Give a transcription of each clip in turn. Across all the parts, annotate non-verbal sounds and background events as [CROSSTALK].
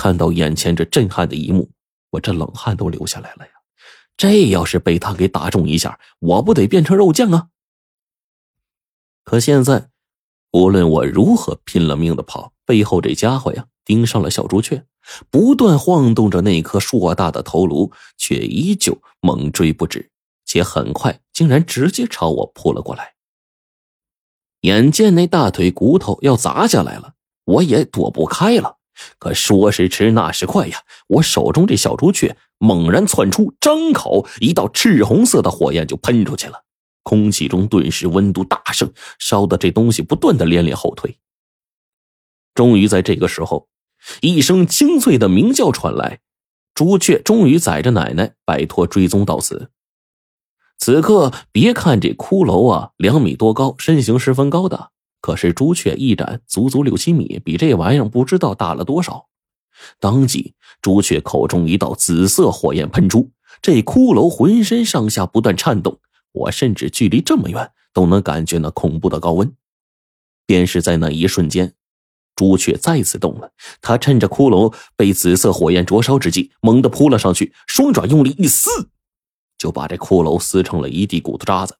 看到眼前这震撼的一幕，我这冷汗都流下来了呀！这要是被他给打中一下，我不得变成肉酱啊！可现在，无论我如何拼了命的跑，背后这家伙呀，盯上了小朱雀，不断晃动着那颗硕大的头颅，却依旧猛追不止，且很快竟然直接朝我扑了过来。眼见那大腿骨头要砸下来了，我也躲不开了。可说时迟，那时快呀！我手中这小朱雀猛然窜出，张口，一道赤红色的火焰就喷出去了。空气中顿时温度大升，烧的这东西不断的连连后退。终于在这个时候，一声清脆的鸣叫传来，朱雀终于载着奶奶摆脱追踪到此。此刻，别看这骷髅啊两米多高，身形十分高大，可是朱雀一展足足六七米，比这玩意儿不知道大了多少。当即，朱雀口中一道紫色火焰喷出，这骷髅浑身上下不断颤动。我甚至距离这么远都能感觉那恐怖的高温。便是在那一瞬间，朱雀再次动了。他趁着骷髅被紫色火焰灼烧之际，猛地扑了上去，双爪用力一撕，就把这骷髅撕成了一地骨头渣子。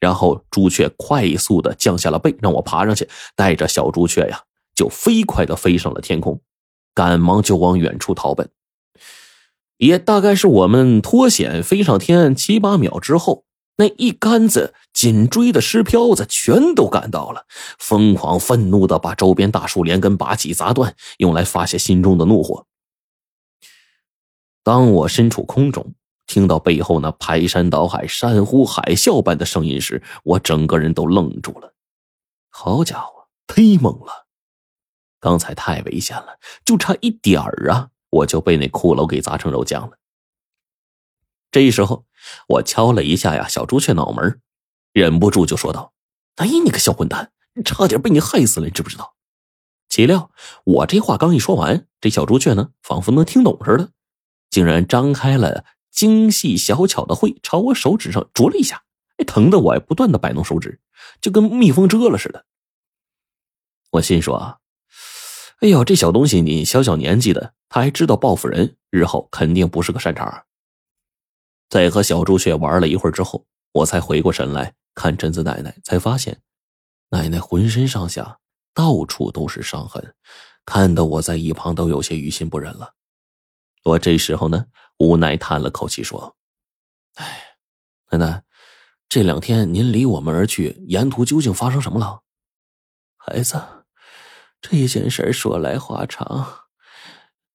然后朱雀快速的降下了背，让我爬上去，带着小朱雀呀，就飞快的飞上了天空，赶忙就往远处逃奔。也大概是我们脱险飞上天七八秒之后，那一杆子紧追的尸漂子全都赶到了，疯狂愤怒的把周边大树连根拔起砸断，用来发泄心中的怒火。当我身处空中，听到背后那排山倒海、山呼海啸般的声音时，我整个人都愣住了。好家伙，忒猛了！刚才太危险了，就差一点儿啊！我就被那骷髅给砸成肉酱了。这时候，我敲了一下呀小朱雀脑门，忍不住就说道：“哎，你个小混蛋，差点被你害死了，你知不知道？”岂料我这话刚一说完，这小朱雀呢，仿佛能听懂似的，竟然张开了精细小巧的喙，朝我手指上啄了一下。哎，疼的我不断的摆弄手指，就跟蜜蜂蛰了似的。我心说啊。哎呦，这小东西，你小小年纪的，他还知道报复人，日后肯定不是个善茬。在和小朱雀玩了一会儿之后，我才回过神来看贞子奶奶，才发现奶奶浑身上下到处都是伤痕，看得我在一旁都有些于心不忍了。我这时候呢，无奈叹了口气说：“哎，奶奶，这两天您离我们而去，沿途究竟发生什么了？孩子。”这件事说来话长，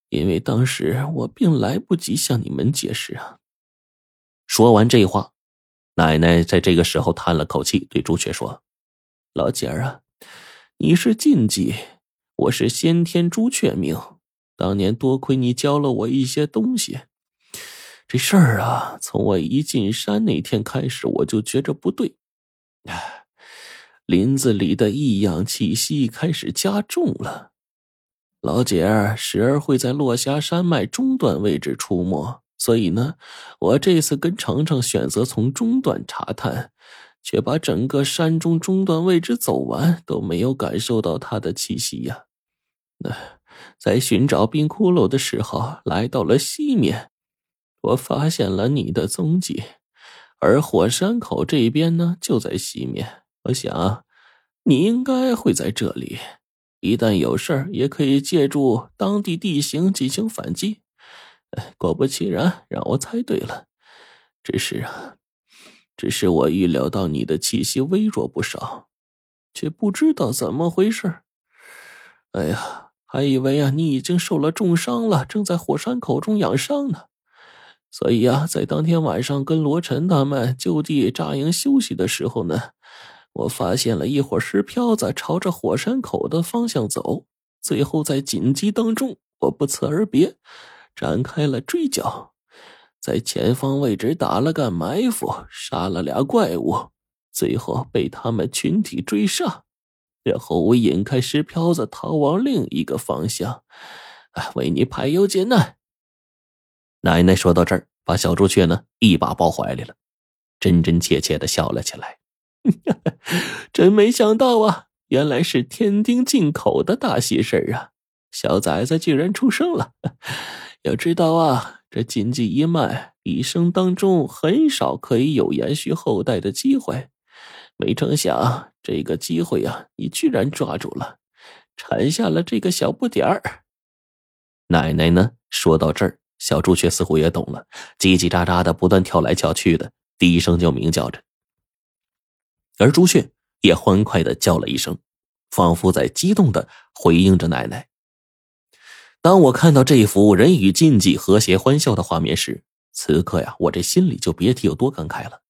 因为当时我并来不及向你们解释啊。说完这话，奶奶在这个时候叹了口气，对朱雀说：“老姐儿啊，你是禁忌，我是先天朱雀命。当年多亏你教了我一些东西，这事儿啊，从我一进山那天开始，我就觉着不对。”林子里的异样气息开始加重了，老姐儿时而会在落霞山脉中段位置出没，所以呢，我这次跟程程选择从中段查探，却把整个山中中段位置走完，都没有感受到他的气息呀。那在寻找冰骷髅的时候，来到了西面，我发现了你的踪迹，而火山口这边呢，就在西面。我想，你应该会在这里。一旦有事儿，也可以借助当地地形进行反击。果不其然，让我猜对了。只是啊，只是我预料到你的气息微弱不少，却不知道怎么回事。哎呀，还以为啊，你已经受了重伤了，正在火山口中养伤呢。所以啊，在当天晚上跟罗晨他们就地扎营休息的时候呢。我发现了一伙尸漂子朝着火山口的方向走，最后在紧急当中，我不辞而别，展开了追剿，在前方位置打了个埋伏，杀了俩怪物，最后被他们群体追杀，然后我引开尸漂子逃往另一个方向，为你排忧解难。奶奶说到这儿，把小朱雀呢一把抱怀里了，真真切切的笑了起来。[LAUGHS] 真没想到啊！原来是天丁进口的大喜事儿啊！小崽子竟然出生了。要知道啊，这禁忌一脉一生当中很少可以有延续后代的机会。没成想，这个机会呀，你居然抓住了，产下了这个小不点儿。奶奶呢？说到这儿，小朱雀似乎也懂了，叽叽喳喳的不断跳来跳去的，低声就鸣叫着。而朱雀也欢快的叫了一声，仿佛在激动的回应着奶奶。当我看到这幅人与禁忌和谐欢笑的画面时，此刻呀，我这心里就别提有多感慨了。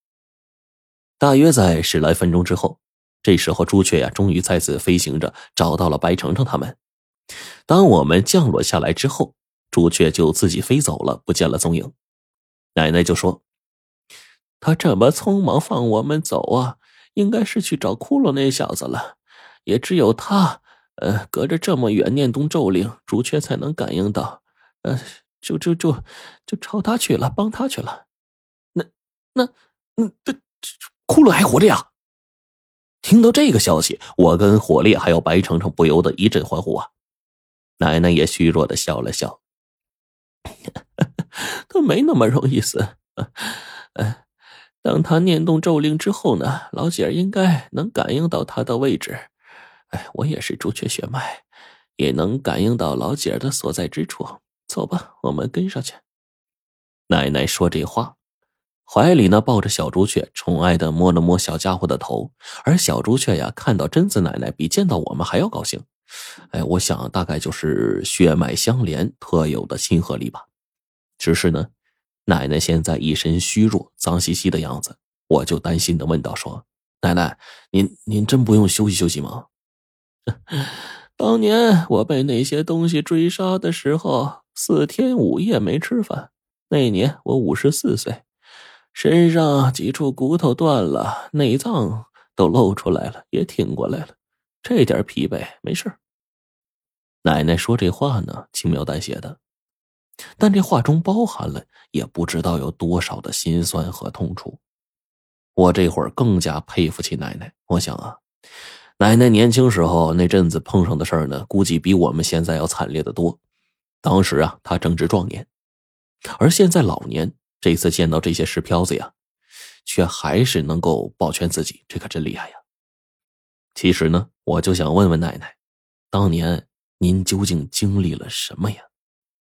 大约在十来分钟之后，这时候朱雀呀，终于再次飞行着找到了白程程他们。当我们降落下来之后，朱雀就自己飞走了，不见了踪影。奶奶就说：“他这么匆忙放我们走啊，应该是去找骷髅那小子了。也只有他。”呃，隔着这么远念动咒令，朱雀才能感应到，呃，就就就就朝他去了，帮他去了。那那那这骷髅还活着呀！听到这个消息，我跟火烈还有白程程不由得一阵欢呼啊！奶奶也虚弱的笑了笑，[LAUGHS] 他没那么容易死。等他念动咒令之后呢，老姐儿应该能感应到他的位置。哎，我也是朱雀血脉，也能感应到老姐儿的所在之处。走吧，我们跟上去。奶奶说这话，怀里呢抱着小朱雀，宠爱的摸了摸小家伙的头。而小朱雀呀，看到贞子奶奶比见到我们还要高兴。哎，我想大概就是血脉相连特有的亲和力吧。只是呢，奶奶现在一身虚弱、脏兮兮的样子，我就担心的问道：“说奶奶，您您真不用休息休息吗？” [LAUGHS] 当年我被那些东西追杀的时候，四天五夜没吃饭。那年我五十四岁，身上几处骨头断了，内脏都露出来了，也挺过来了。这点疲惫没事奶奶说这话呢，轻描淡写的，但这话中包含了也不知道有多少的心酸和痛楚。我这会儿更加佩服起奶奶。我想啊。奶奶年轻时候那阵子碰上的事儿呢，估计比我们现在要惨烈的多。当时啊，她正值壮年，而现在老年，这次见到这些石漂子呀，却还是能够保全自己，这可真厉害呀。其实呢，我就想问问奶奶，当年您究竟经历了什么呀？